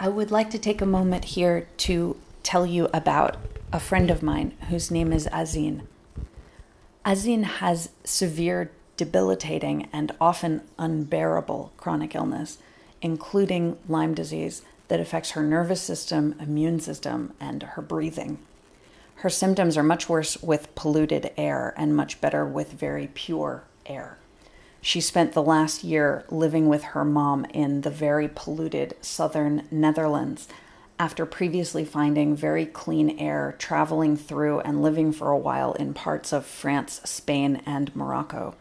I would like to take a moment here to tell you about a friend of mine whose name is Azin. Azin has severe, debilitating, and often unbearable chronic illness, including Lyme disease, that affects her nervous system, immune system, and her breathing. Her symptoms are much worse with polluted air and much better with very pure air. She spent the last year living with her mom in the very polluted southern Netherlands after previously finding very clean air, traveling through and living for a while in parts of France, Spain, and Morocco.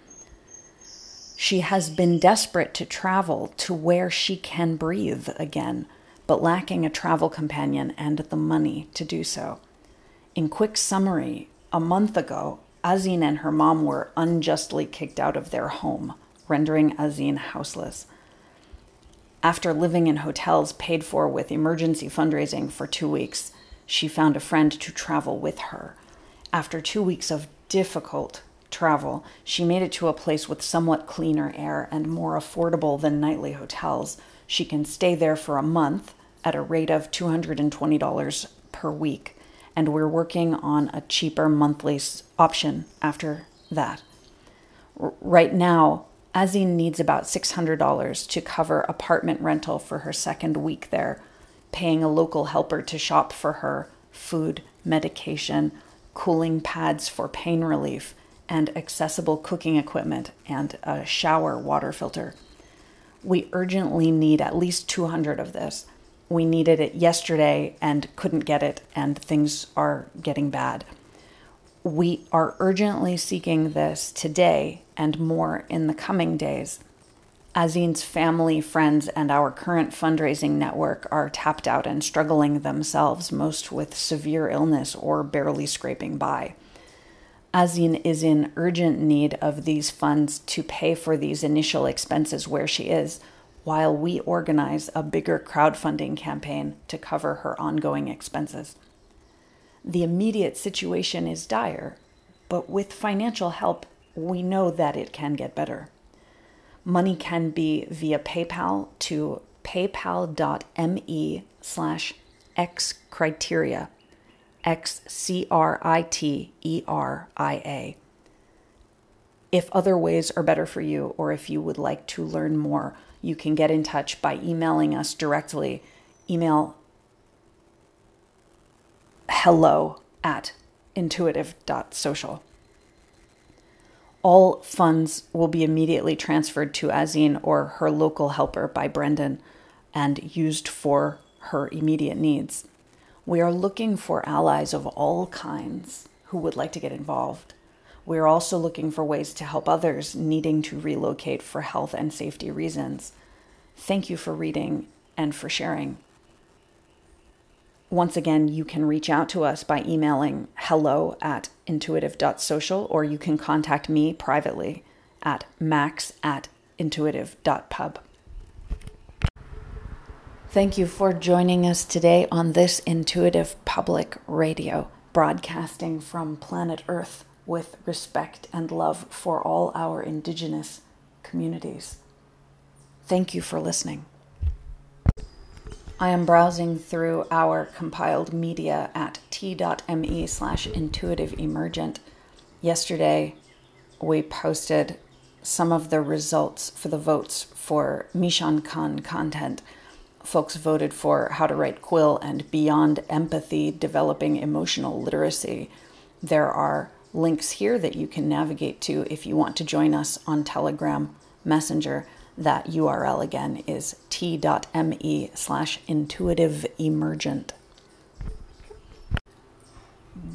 She has been desperate to travel to where she can breathe again, but lacking a travel companion and the money to do so. In quick summary, a month ago, Azin and her mom were unjustly kicked out of their home, rendering Azin houseless. After living in hotels paid for with emergency fundraising for two weeks, she found a friend to travel with her. After two weeks of difficult travel, she made it to a place with somewhat cleaner air and more affordable than nightly hotels. She can stay there for a month at a rate of $220 per week and we're working on a cheaper monthly option after that. R- right now, Azine needs about $600 to cover apartment rental for her second week there, paying a local helper to shop for her food, medication, cooling pads for pain relief, and accessible cooking equipment and a shower water filter. We urgently need at least 200 of this we needed it yesterday and couldn't get it, and things are getting bad. We are urgently seeking this today and more in the coming days. Azine's family, friends, and our current fundraising network are tapped out and struggling themselves, most with severe illness or barely scraping by. Azine is in urgent need of these funds to pay for these initial expenses where she is while we organize a bigger crowdfunding campaign to cover her ongoing expenses. The immediate situation is dire, but with financial help, we know that it can get better. Money can be via PayPal to paypal.me slash xcriteria, X C R I T E R I A. If other ways are better for you, or if you would like to learn more, you can get in touch by emailing us directly. Email hello at intuitive.social. All funds will be immediately transferred to Azine or her local helper by Brendan and used for her immediate needs. We are looking for allies of all kinds who would like to get involved. We're also looking for ways to help others needing to relocate for health and safety reasons. Thank you for reading and for sharing. Once again, you can reach out to us by emailing hello at intuitive.social or you can contact me privately at max at intuitive.pub. Thank you for joining us today on this Intuitive Public Radio, broadcasting from planet Earth with respect and love for all our Indigenous communities. Thank you for listening. I am browsing through our compiled media at t.me slash intuitive emergent. Yesterday, we posted some of the results for the votes for MichonCon content. Folks voted for How to Write Quill and Beyond Empathy, Developing Emotional Literacy. There are links here that you can navigate to if you want to join us on Telegram Messenger. That URL again is t.me slash intuitive emergent.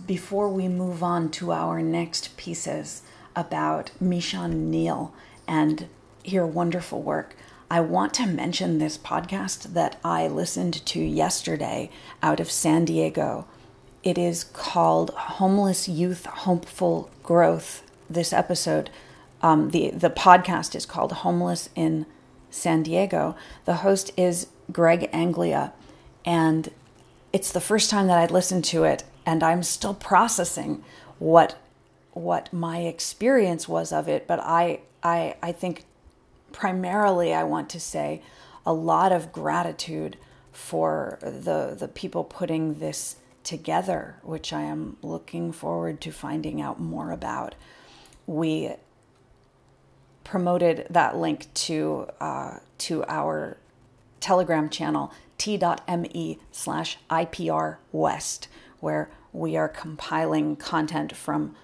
Before we move on to our next pieces about Michon Neal and your wonderful work, I want to mention this podcast that I listened to yesterday out of San Diego it is called Homeless Youth Hopeful Growth. This episode, um, the, the podcast is called Homeless in San Diego. The host is Greg Anglea, and it's the first time that I'd listened to it, and I'm still processing what what my experience was of it. But I I I think primarily I want to say a lot of gratitude for the the people putting this together, which I am looking forward to finding out more about. We promoted that link to uh, to our Telegram channel t.me slash IPR West, where we are compiling content from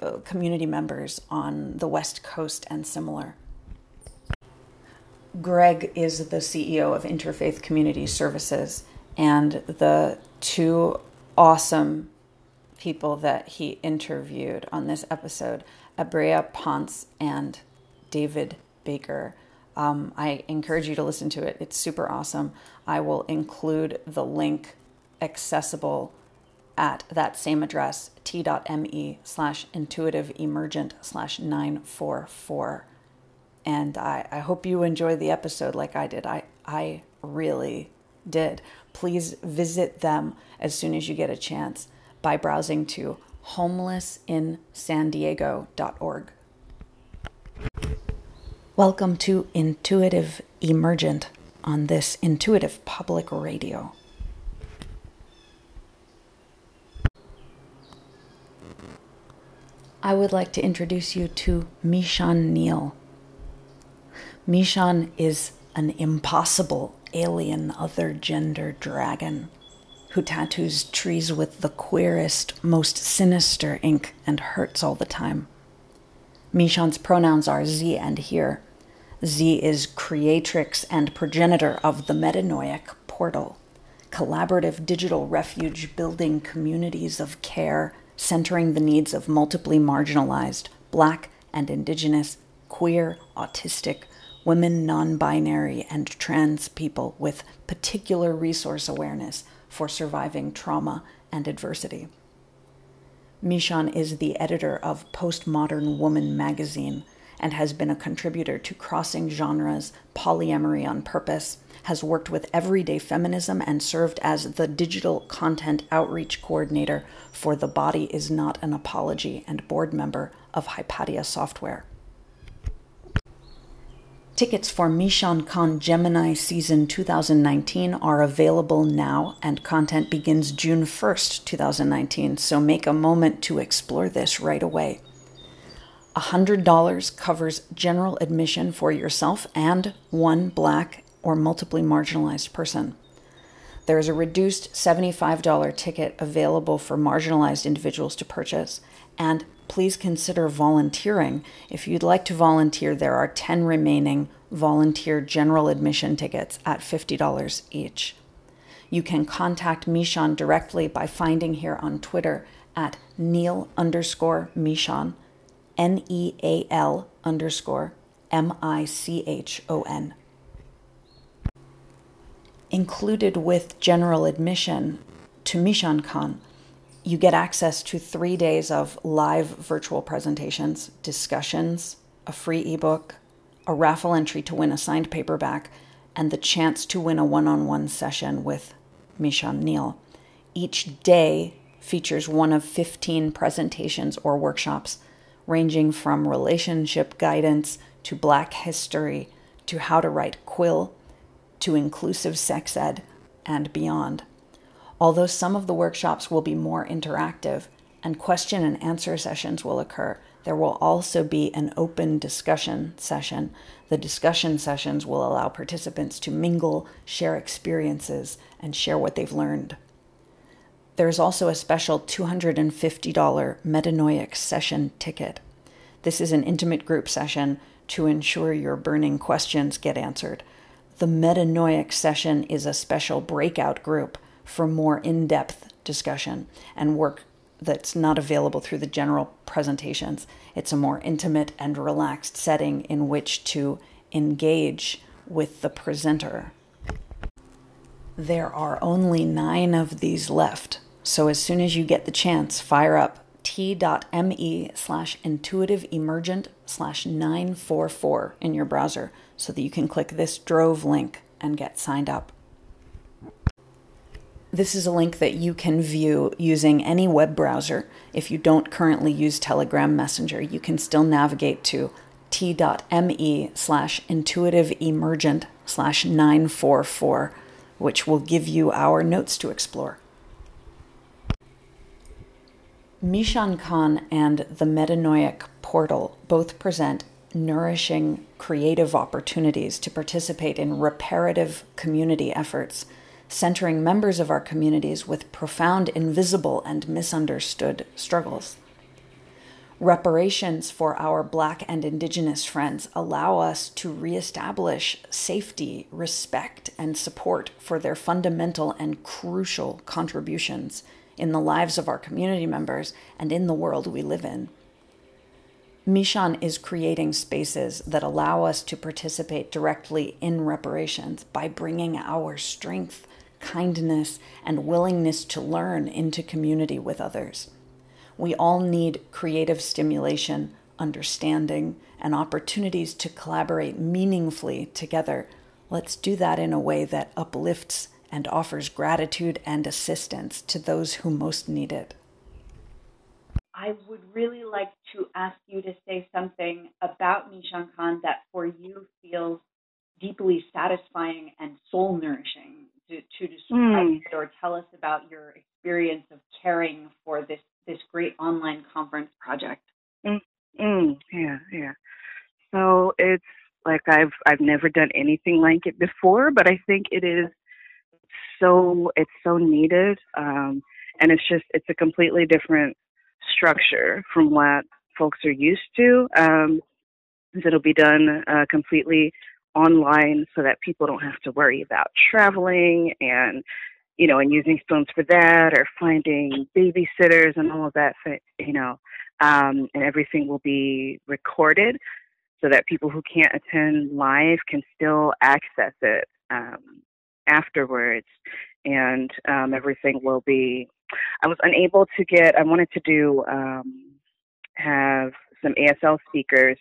uh, community members on the West Coast and similar. Greg is the CEO of Interfaith Community Services, and the two awesome people that he interviewed on this episode Abrea Ponce and David Baker. Um, I encourage you to listen to it. It's super awesome. I will include the link accessible at that same address, t.me slash intuitive emergent slash 944 and I, I hope you enjoy the episode like I did. I, I really did. Please visit them as soon as you get a chance by browsing to homelessinsandiego.org. Welcome to Intuitive Emergent on this Intuitive Public Radio. I would like to introduce you to Michon Neal. Michon is an impossible alien other gender dragon who tattoos trees with the queerest, most sinister ink and hurts all the time. Michon's pronouns are Z and here. Z is creatrix and progenitor of the Metanoic portal, collaborative digital refuge building communities of care centering the needs of multiply marginalized, black and indigenous, queer, autistic, women, non binary, and trans people with particular resource awareness for surviving trauma and adversity. Michon is the editor of Postmodern Woman magazine and has been a contributor to Crossing Genres, Polyamory on Purpose, has worked with Everyday Feminism, and served as the digital content outreach coordinator for The Body Is Not an Apology and board member of Hypatia Software. Tickets for MichonCon Gemini season 2019 are available now, and content begins June 1st, 2019, so make a moment to explore this right away. $100 covers general admission for yourself and one black or multiply marginalized person. There is a reduced $75 ticket available for marginalized individuals to purchase, and please consider volunteering. If you'd like to volunteer, there are 10 remaining volunteer general admission tickets at $50 each. You can contact Michon directly by finding here on Twitter at Neal underscore Michon, N E A L underscore M I C H O N. Included with general admission to MichonCon you get access to three days of live virtual presentations, discussions, a free ebook, a raffle entry to win a signed paperback, and the chance to win a one on one session with Michon Neal. Each day features one of 15 presentations or workshops, ranging from relationship guidance to Black history to how to write quill to inclusive sex ed and beyond. Although some of the workshops will be more interactive and question and answer sessions will occur, there will also be an open discussion session. The discussion sessions will allow participants to mingle, share experiences, and share what they've learned. There is also a special $250 metanoic session ticket. This is an intimate group session to ensure your burning questions get answered. The metanoic session is a special breakout group for more in depth discussion and work that's not available through the general presentations. It's a more intimate and relaxed setting in which to engage with the presenter. There are only nine of these left, so as soon as you get the chance, fire up t.me slash intuitive emergent slash 944 in your browser so that you can click this drove link and get signed up. This is a link that you can view using any web browser. If you don't currently use Telegram Messenger, you can still navigate to t.me slash intuitive emergent slash 944 which will give you our notes to explore. MichonCon and the Metanoic Portal both present nourishing creative opportunities to participate in reparative community efforts, centering members of our communities with profound invisible and misunderstood struggles. Reparations for our Black and Indigenous friends allow us to reestablish safety, respect, and support for their fundamental and crucial contributions in the lives of our community members and in the world we live in. Michon is creating spaces that allow us to participate directly in reparations by bringing our strength, kindness, and willingness to learn into community with others. We all need creative stimulation, understanding, and opportunities to collaborate meaningfully together. Let's do that in a way that uplifts and offers gratitude and assistance to those who most need it. I would really like to ask you to say something about MichonCon that for you feels deeply satisfying and soul nourishing to, to describe mm. it or tell us about your experience of caring for this this great online conference project. Mm, mm, yeah, yeah. So it's like I've I've never done anything like it before, but I think it is so it's so needed, um, and it's just it's a completely different structure from what folks are used to. Um, it'll be done uh, completely online so that people don't have to worry about traveling and you know and using spoons for that or finding babysitters and all of that you know um, and everything will be recorded so that people who can't attend live can still access it um, afterwards and um, everything will be I was unable to get. I wanted to do um, have some ASL speakers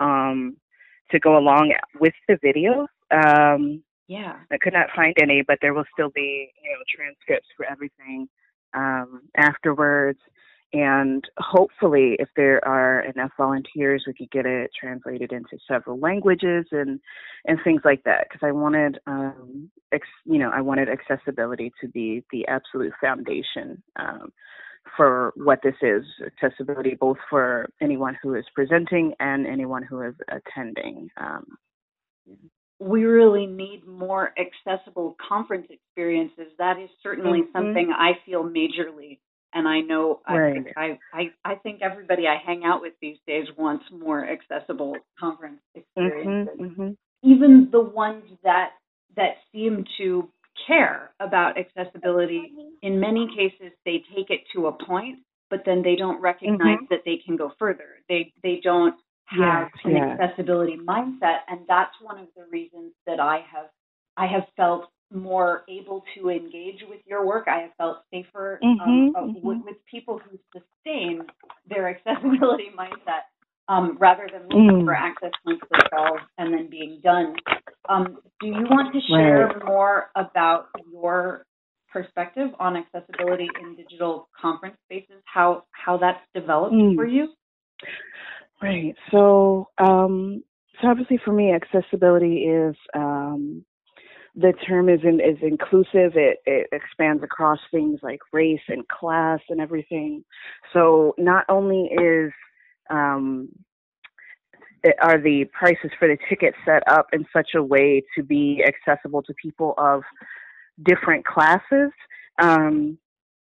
um, to go along with the videos. Um, yeah, I could not find any, but there will still be you know transcripts for everything um, afterwards. And hopefully, if there are enough volunteers, we could get it translated into several languages and and things like that. Because I wanted, um, ex, you know, I wanted accessibility to be the absolute foundation um, for what this is. Accessibility both for anyone who is presenting and anyone who is attending. Um, we really need more accessible conference experiences. That is certainly mm-hmm. something I feel majorly and I know right. I, I I think everybody I hang out with these days wants more accessible conference mm-hmm, experiences. Mm-hmm, mm-hmm. Even the ones that that seem to care about accessibility, in many cases they take it to a point, but then they don't recognize mm-hmm. that they can go further. They they don't have yes, an yes. accessibility mindset, and that's one of the reasons that I have I have felt more able to engage with your work. I have felt safer um, mm-hmm, um, mm-hmm. With, with, people who sustain their accessibility mindset um, rather than looking mm. for access points themselves and then being done. Um, do you want to share right. more about your perspective on accessibility in digital conference spaces? How how that's developed mm. for you? Right. So, um, so obviously for me, accessibility is um, the term is in, is inclusive. It, it expands across things like race and class and everything. So not only is um, are the prices for the tickets set up in such a way to be accessible to people of different classes. Um,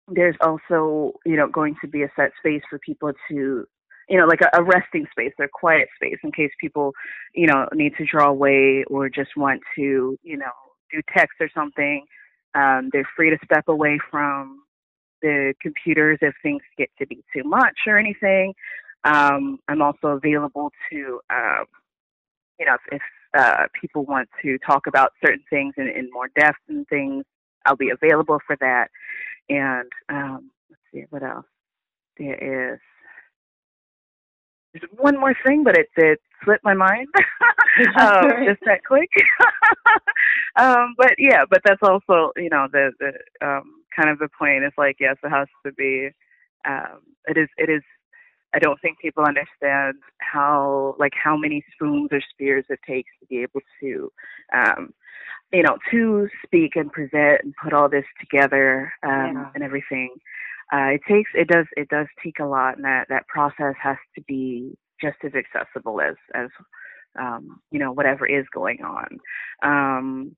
there's also, you know, going to be a set space for people to, you know, like a, a resting space or quiet space in case people, you know, need to draw away or just want to, you know, do text or something. Um, they're free to step away from the computers if things get to be too much or anything. Um, I'm also available to, um, you know, if, uh, people want to talk about certain things in, in more depth and things, I'll be available for that. And um, let's see what else there is there's one more thing, but it, it slipped my mind um, just that quick. um, but yeah, but that's also you know the the um, kind of the point is like yes, it has to be. Um, it is it is. I don't think people understand how like how many spoons or spears it takes to be able to um, you know, to speak and present and put all this together um, yeah. and everything, uh, it takes it does it does take a lot, and that that process has to be just as accessible as as um, you know whatever is going on. Um,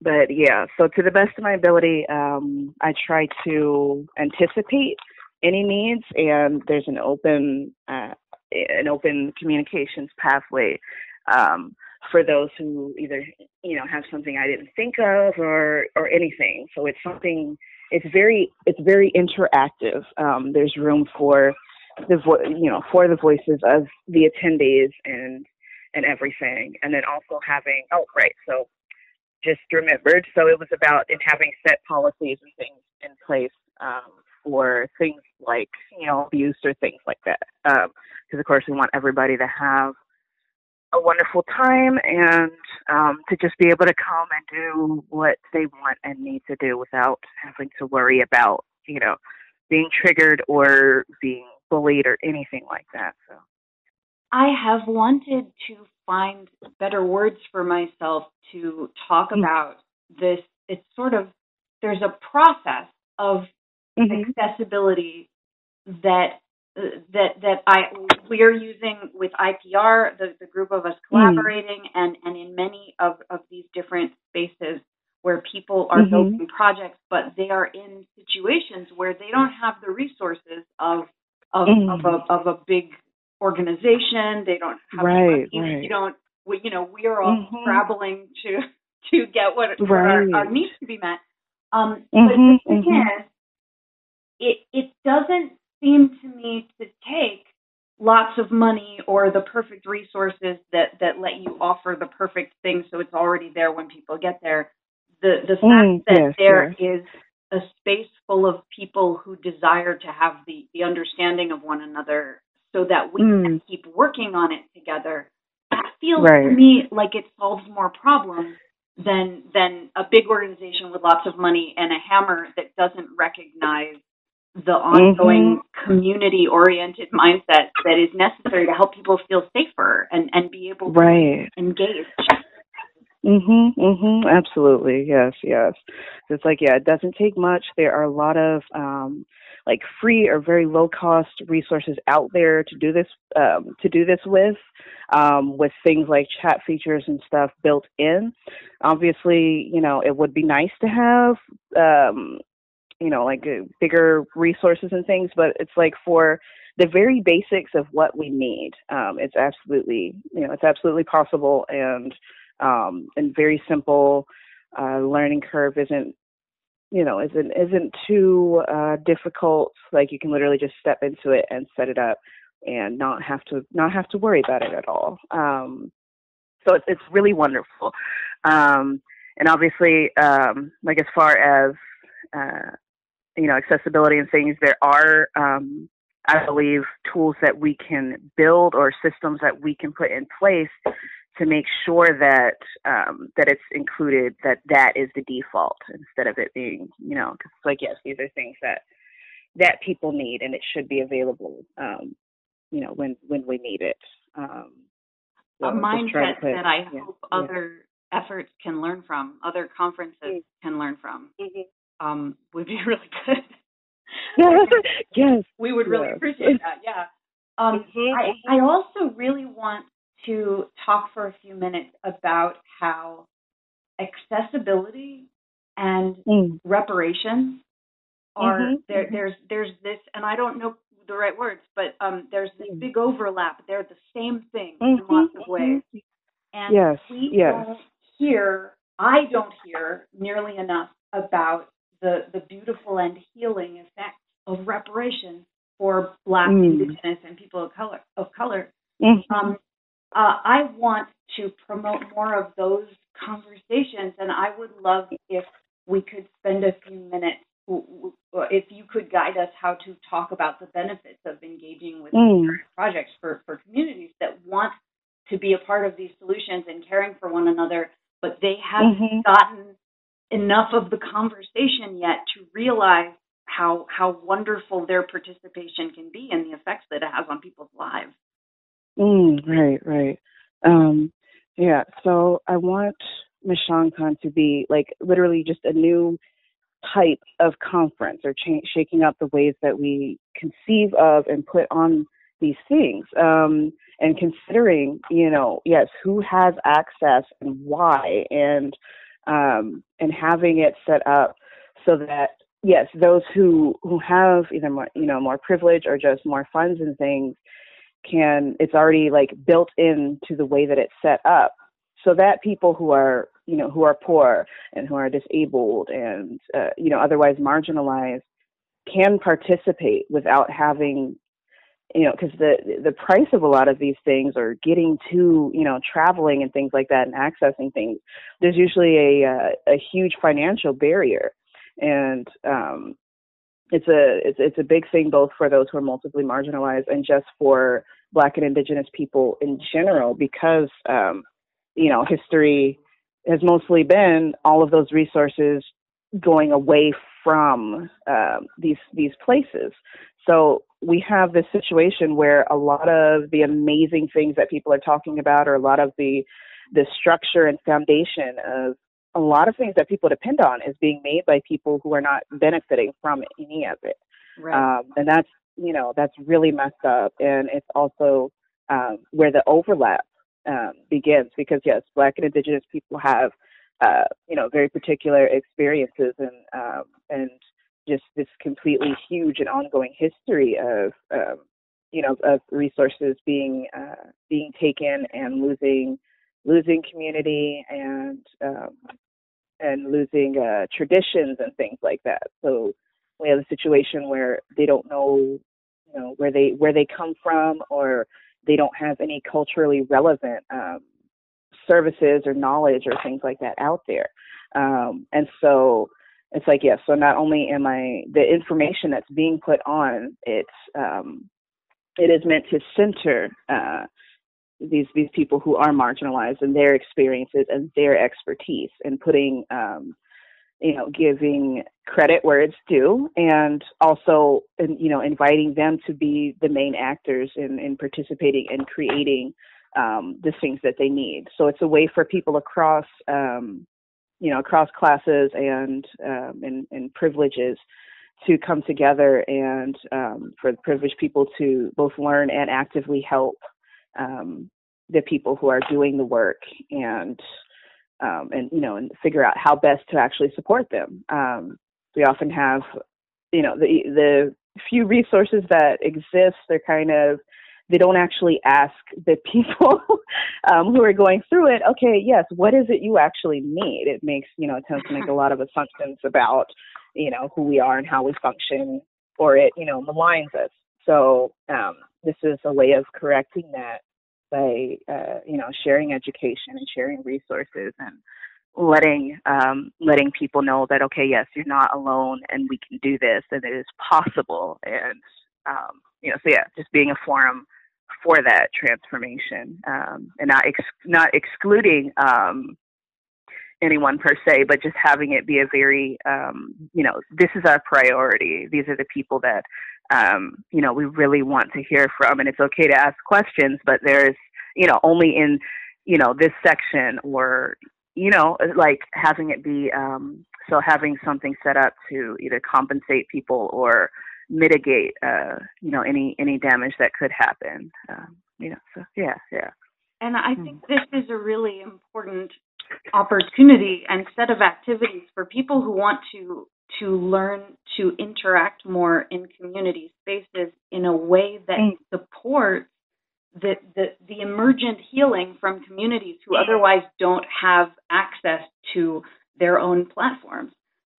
but yeah, so to the best of my ability, um, I try to anticipate any needs, and there's an open uh, an open communications pathway um, for those who either you know have something I didn't think of or or anything. So it's something it's very it's very interactive. Um, there's room for the vo- you know for the voices of the attendees and and everything, and then also having oh right so just remembered so it was about in having set policies and things in place um, for things like you know abuse or things like that because um, of course we want everybody to have a wonderful time and um, to just be able to come and do what they want and need to do without having to worry about, you know, being triggered or being bullied or anything like that. So I have wanted to find better words for myself to talk mm-hmm. about this. It's sort of there's a process of mm-hmm. accessibility that that that I we are using with IPR, the, the group of us hmm. collaborating, mm. and and in many of of these different spaces where people are mm-hmm. building projects, but they are in situations where they don't have the resources of of of, a, of a big organization. They don't have right, right. You don't. We, you know, we are all mm-hmm. scrabbling to to get what, right. our, our, needs to be met. Um, mm-hmm, but the thing mm-hmm. is, it it doesn't seem to me to take lots of money or the perfect resources that that let you offer the perfect thing so it's already there when people get there the the mm, fact that yes, there yes. is a space full of people who desire to have the the understanding of one another so that we mm. can keep working on it together that feels right. to me like it solves more problems than than a big organization with lots of money and a hammer that doesn't recognize the ongoing mm-hmm. community oriented mindset that is necessary to help people feel safer and, and be able to right. engage. Mhm, mhm, absolutely. Yes, yes. It's like yeah, it doesn't take much. There are a lot of um like free or very low cost resources out there to do this um to do this with um with things like chat features and stuff built in. Obviously, you know, it would be nice to have um you know like uh, bigger resources and things but it's like for the very basics of what we need um, it's absolutely you know it's absolutely possible and um, and very simple uh, learning curve isn't you know isn't isn't too uh, difficult. Like you can literally just step into it and set it up and not have to not have to worry about it at all. Um, so it's it's really wonderful. Um, and obviously um, like as far as uh, you know accessibility and things there are um, i believe tools that we can build or systems that we can put in place to make sure that um, that it's included that that is the default instead of it being you know cause like yes these are things that that people need and it should be available um, you know when when we need it um, so a mindset put, that i yeah, hope yeah. other efforts can learn from other conferences mm-hmm. can learn from mm-hmm um, would be really good. yes. We would really yes. appreciate that. Yeah. Um, mm-hmm. I, I also really want to talk for a few minutes about how accessibility and mm. reparations are mm-hmm. there. Mm-hmm. There's there's this, and I don't know the right words, but um, there's this mm. big overlap. They're the same thing mm-hmm. in lots of ways, and yes. we yes. don't hear. I don't hear nearly enough about the, the beautiful and healing effects of reparations for Black, mm. Indigenous, and people of color. Of color. Mm-hmm. Um, uh, I want to promote more of those conversations, and I would love if we could spend a few minutes, if you could guide us how to talk about the benefits of engaging with mm. projects for, for communities that want to be a part of these solutions and caring for one another, but they haven't mm-hmm. gotten enough of the conversation yet to realize how how wonderful their participation can be and the effects that it has on people's lives. Mm, right, right. Um, yeah. So I want MichonCon to be like literally just a new type of conference or cha- shaking up the ways that we conceive of and put on these things um, and considering you know yes who has access and why and um, and having it set up so that yes those who who have either more you know more privilege or just more funds and things can it's already like built into the way that it's set up. So that people who are you know who are poor and who are disabled and uh, you know otherwise marginalized can participate without having you know because the the price of a lot of these things or getting to you know traveling and things like that and accessing things there's usually a uh, a huge financial barrier and um it's a it's it's a big thing both for those who are multiply marginalized and just for black and indigenous people in general because um you know history has mostly been all of those resources going away from um, these these places. So we have this situation where a lot of the amazing things that people are talking about, or a lot of the the structure and foundation of a lot of things that people depend on, is being made by people who are not benefiting from any of it. Right. Um, and that's you know that's really messed up, and it's also um, where the overlap um, begins because yes, Black and Indigenous people have uh, you know very particular experiences and um, and just this completely huge and ongoing history of um, you know of resources being uh, being taken and losing losing community and um, and losing uh, traditions and things like that. So we have a situation where they don't know you know where they where they come from or they don't have any culturally relevant um, services or knowledge or things like that out there. Um, and so it's like, yes, so not only am I, the information that's being put on, it's, um, it is meant to center uh, these these people who are marginalized and their experiences and their expertise and putting um, you know giving credit where it's due and also you know inviting them to be the main actors in, in participating and creating um, the things that they need. So it's a way for people across um, you know across classes and um, and, and privileges to come together and um, for the privileged people to both learn and actively help um, the people who are doing the work and um, and you know and figure out how best to actually support them. Um, we often have you know the the few resources that exist. They're kind of they don't actually ask the people um, who are going through it. Okay, yes, what is it you actually need? It makes you know it tends to make a lot of assumptions about you know who we are and how we function, or it you know maligns us. So um, this is a way of correcting that by uh, you know sharing education and sharing resources and letting um, letting people know that okay yes you're not alone and we can do this and it is possible and um, you know so yeah just being a forum for that transformation um, and not ex- not excluding um, anyone per se but just having it be a very um, you know this is our priority these are the people that um, you know, we really want to hear from. And it's okay to ask questions, but there's, you know, only in, you know, this section or, you know, like having it be, um, so having something set up to either compensate people or mitigate, uh, you know, any, any damage that could happen. Um, you know, so yeah, yeah. And I hmm. think this is a really important opportunity and set of activities for people who want to to learn to interact more in community spaces in a way that supports the, the, the emergent healing from communities who otherwise don't have access to their own platforms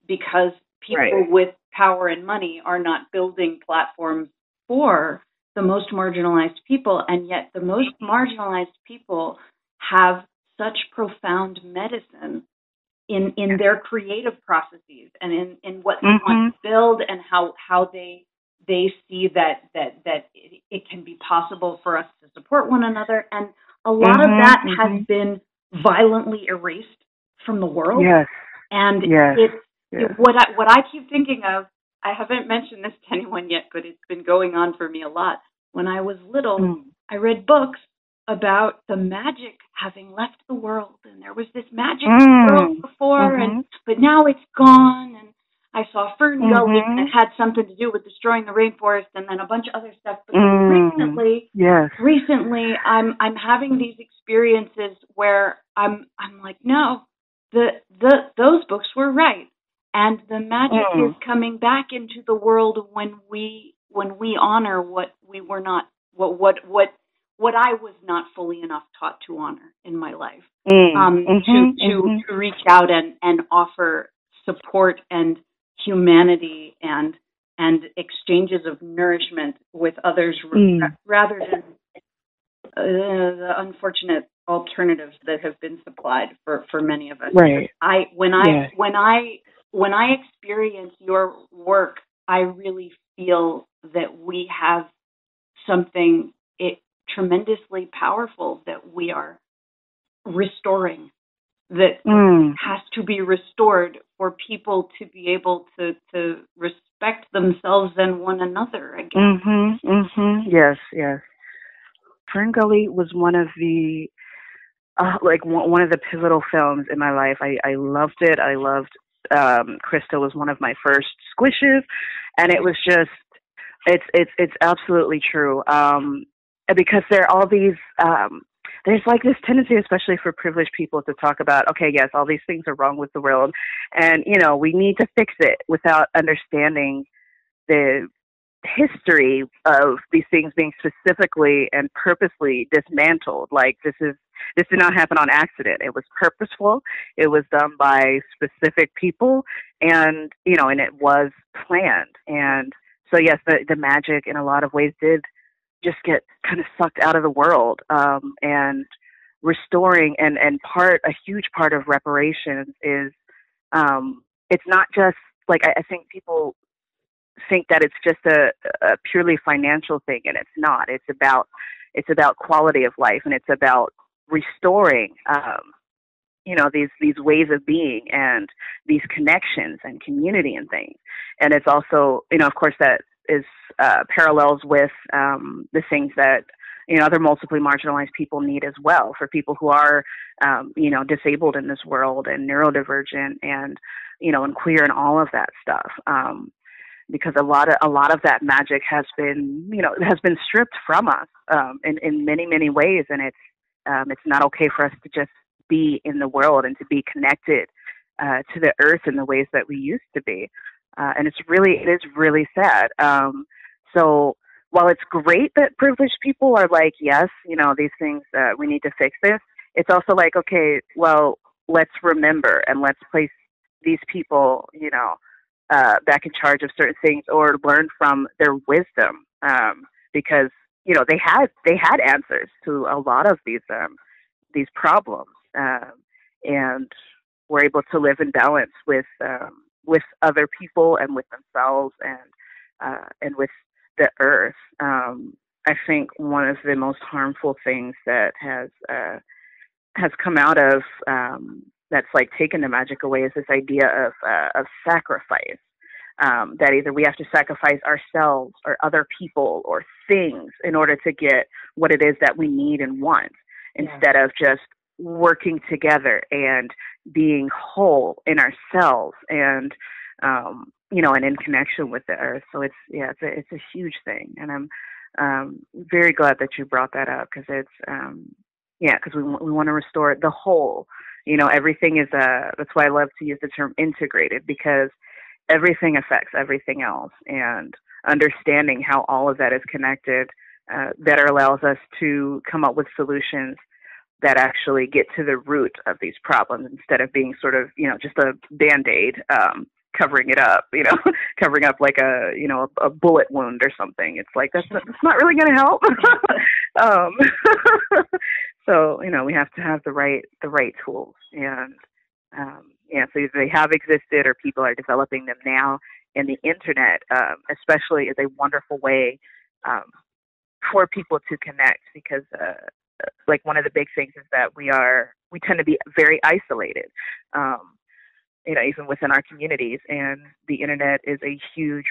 because people right. with power and money are not building platforms for the most marginalized people and yet the most marginalized people have such profound medicine in in their creative processes and in in what they mm-hmm. want to build and how how they they see that that that it, it, can be possible for us to support one another and a lot mm-hmm, of that mm-hmm. has been violently erased from the world yes and yes. it's It, what I what I keep thinking of I haven't mentioned this to anyone yet but it's been going on for me a lot when I was little mm. I read books about the magic having left the world and there was this magic mm. world before mm-hmm. and but now it's gone and I saw Fern mm-hmm. and it had something to do with destroying the rainforest and then a bunch of other stuff. But mm. recently yes. recently I'm I'm having these experiences where I'm I'm like, no, the the those books were right. And the magic mm. is coming back into the world when we when we honor what we were not what what what what I was not fully enough taught to honor in my life. Mm. Um, mm-hmm, to to mm-hmm. to reach out and and offer support and humanity and and exchanges of nourishment with others mm. rather than uh, the unfortunate alternatives that have been supplied for for many of us. Right. I when I when I when I experience your work, I really feel that we have something it, tremendously powerful that we are restoring that mm. has to be restored for people to be able to to respect themselves and one another again. Mhm. Mhm. Yes, yes. Fern Gully was one of the uh, like one of the pivotal films in my life. I I loved it. I loved um was one of my first squishes and it was just it's it's it's absolutely true. Um because there are all these um there's like this tendency, especially for privileged people, to talk about, okay, yes, all these things are wrong with the world, and you know, we need to fix it without understanding the history of these things being specifically and purposely dismantled. Like this is this did not happen on accident. It was purposeful. It was done by specific people, and you know, and it was planned. And so, yes, the the magic in a lot of ways did just get kind of sucked out of the world. Um, and restoring and and part a huge part of reparations is um, it's not just like I, I think people think that it's just a, a purely financial thing, and it's not. It's about it's about quality of life, and it's about restoring, um, you know, these these ways of being and these connections and community and things. And it's also, you know, of course, that is uh, parallels with um, the things that you know other multiply marginalized people need as well for people who are um, you know disabled in this world and neurodivergent and you know and queer and all of that stuff um, because a lot of a lot of that magic has been you know has been stripped from us um, in in many many ways, and it's um, it's not okay for us to just be in the world and to be connected uh, to the earth in the ways that we used to be, uh, and it's really it is really sad. Um, so while it's great that privileged people are like, yes, you know these things, uh, we need to fix this. It's also like, okay, well, let's remember and let's place these people, you know, uh, back in charge of certain things or learn from their wisdom um, because you know they had they had answers to a lot of these um, these problems um, and were able to live in balance with um, with other people and with themselves and uh, and with the earth. Um, I think one of the most harmful things that has uh, has come out of um, that's like taken the magic away is this idea of uh, of sacrifice. Um, that either we have to sacrifice ourselves or other people or things in order to get what it is that we need and want, yeah. instead of just working together and being whole in ourselves and um, you know and in connection with the earth. So it's yeah, it's a it's a huge thing, and I'm um, very glad that you brought that up because it's um, yeah, because we we want to restore the whole. You know everything is uh that's why i love to use the term integrated because everything affects everything else and understanding how all of that is connected uh, better allows us to come up with solutions that actually get to the root of these problems instead of being sort of you know just a band-aid um covering it up you know covering up like a you know a, a bullet wound or something it's like that's that's not really going to help um so you know we have to have the right the right tools and um, yeah, so they have existed or people are developing them now. And the internet, um, especially, is a wonderful way um, for people to connect because, uh, like, one of the big things is that we are we tend to be very isolated. Um, you know, even within our communities, and the internet is a huge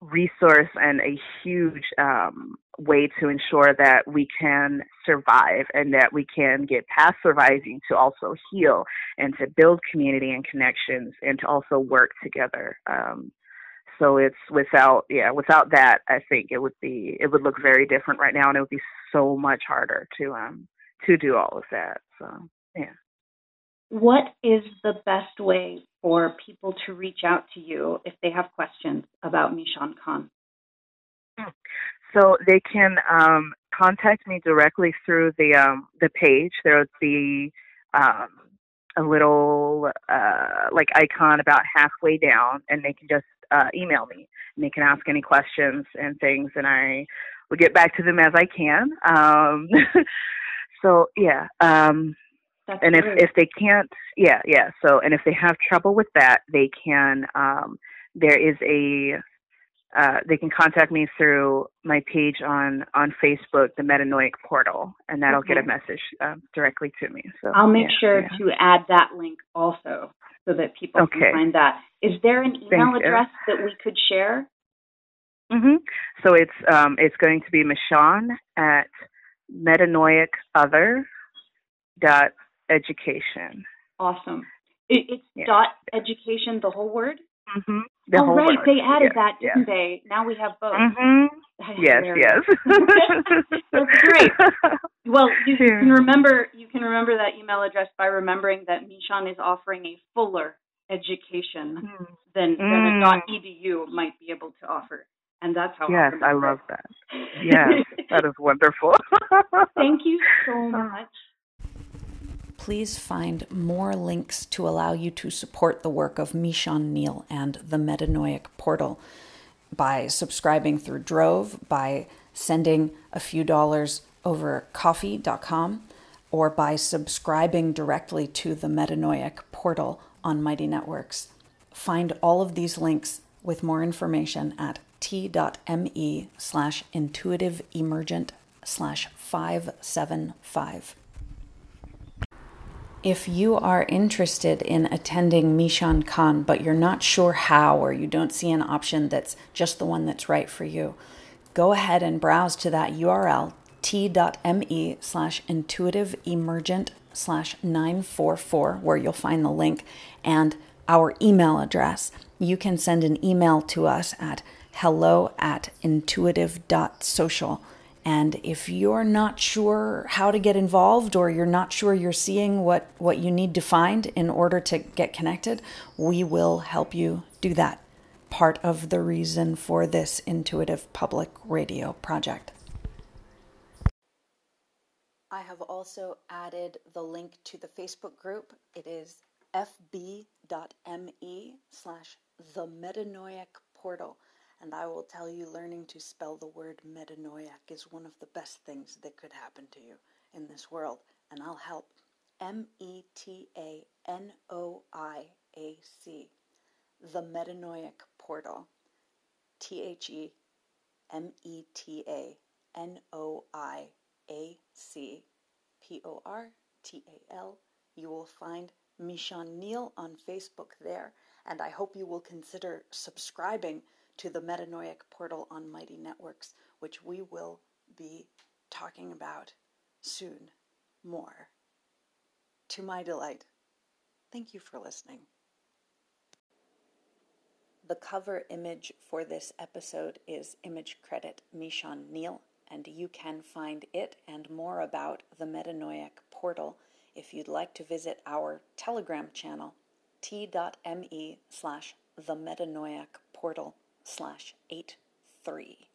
resource and a huge um, way to ensure that we can survive and that we can get past surviving to also heal and to build community and connections and to also work together. Um, so it's without, yeah, without that, I think it would be, it would look very different right now, and it would be so much harder to um to do all of that. So yeah. What is the best way for people to reach out to you if they have questions about Mishan Khan? So they can um, contact me directly through the um, the page. There'll be um, a little uh, like icon about halfway down, and they can just uh, email me. And they can ask any questions and things, and I will get back to them as I can. Um, so yeah, um, that's and if if they can't, yeah, yeah. So and if they have trouble with that, they can. Um, there is a. Uh, they can contact me through my page on on Facebook, the Metanoiac Portal, and that'll okay. get a message um, directly to me. So I'll make yeah, sure yeah. to add that link also, so that people okay. can find that. Is there an email Thank address you. that we could share? Mm-hmm. So it's um, it's going to be Michon at metanoicother dot education. Awesome. It, it's Yeah. dot education, the whole word. Mm-hmm. The oh right, word. they added yeah. that, didn't they? Now we have both. Mm-hmm. Yes, yes. That's great. Well, you Sure. can remember you can remember that email address by remembering that Michon is offering a fuller education Mm. than, than Mm. a dot edu might be able to offer, and that's how. Yes, awesome I love that. Yes, that is wonderful. Thank you so much. Please find more links to allow you to support the work of Michon Neal and the Metanoiac Portal by subscribing through Drove, by sending a few dollars over coffee.com, or by subscribing directly to the Metanoiac Portal on Mighty Networks. Find all of these links with more information at t.me slash intuitive emergent slash 575. If you are interested in attending MichonCon, but you're not sure how, or you don't see an option that's just the one that's right for you, go ahead and browse to that URL t.me slash intuitive emergent slash 944, where you'll find the link and our email address. You can send an email to us at hello at intuitive.social. And if you're not sure how to get involved or you're not sure you're seeing what, what you need to find in order to get connected, we will help you do that. Part of the reason for this intuitive public radio project. I have also added the link to the Facebook group. It is fb.me slash the metanoiac portal. And I will tell you, learning to spell the word metanoiac is one of the best things that could happen to you in this world. And I'll help. M E T A N O I A C. The Metanoiac Portal. T H E M E T A N O I A C P O R T A L. You will find Michon Neal on Facebook there, and I hope you will consider subscribing to the Metanoiac portal on Mighty Networks, which we will be talking about soon more. To my delight. Thank you for listening. The cover image for this episode is image credit Michon Neal, and you can find it and more about the Metanoiac portal if you'd like to visit our Telegram channel, t.me slash the Metanoiac portal slash 83.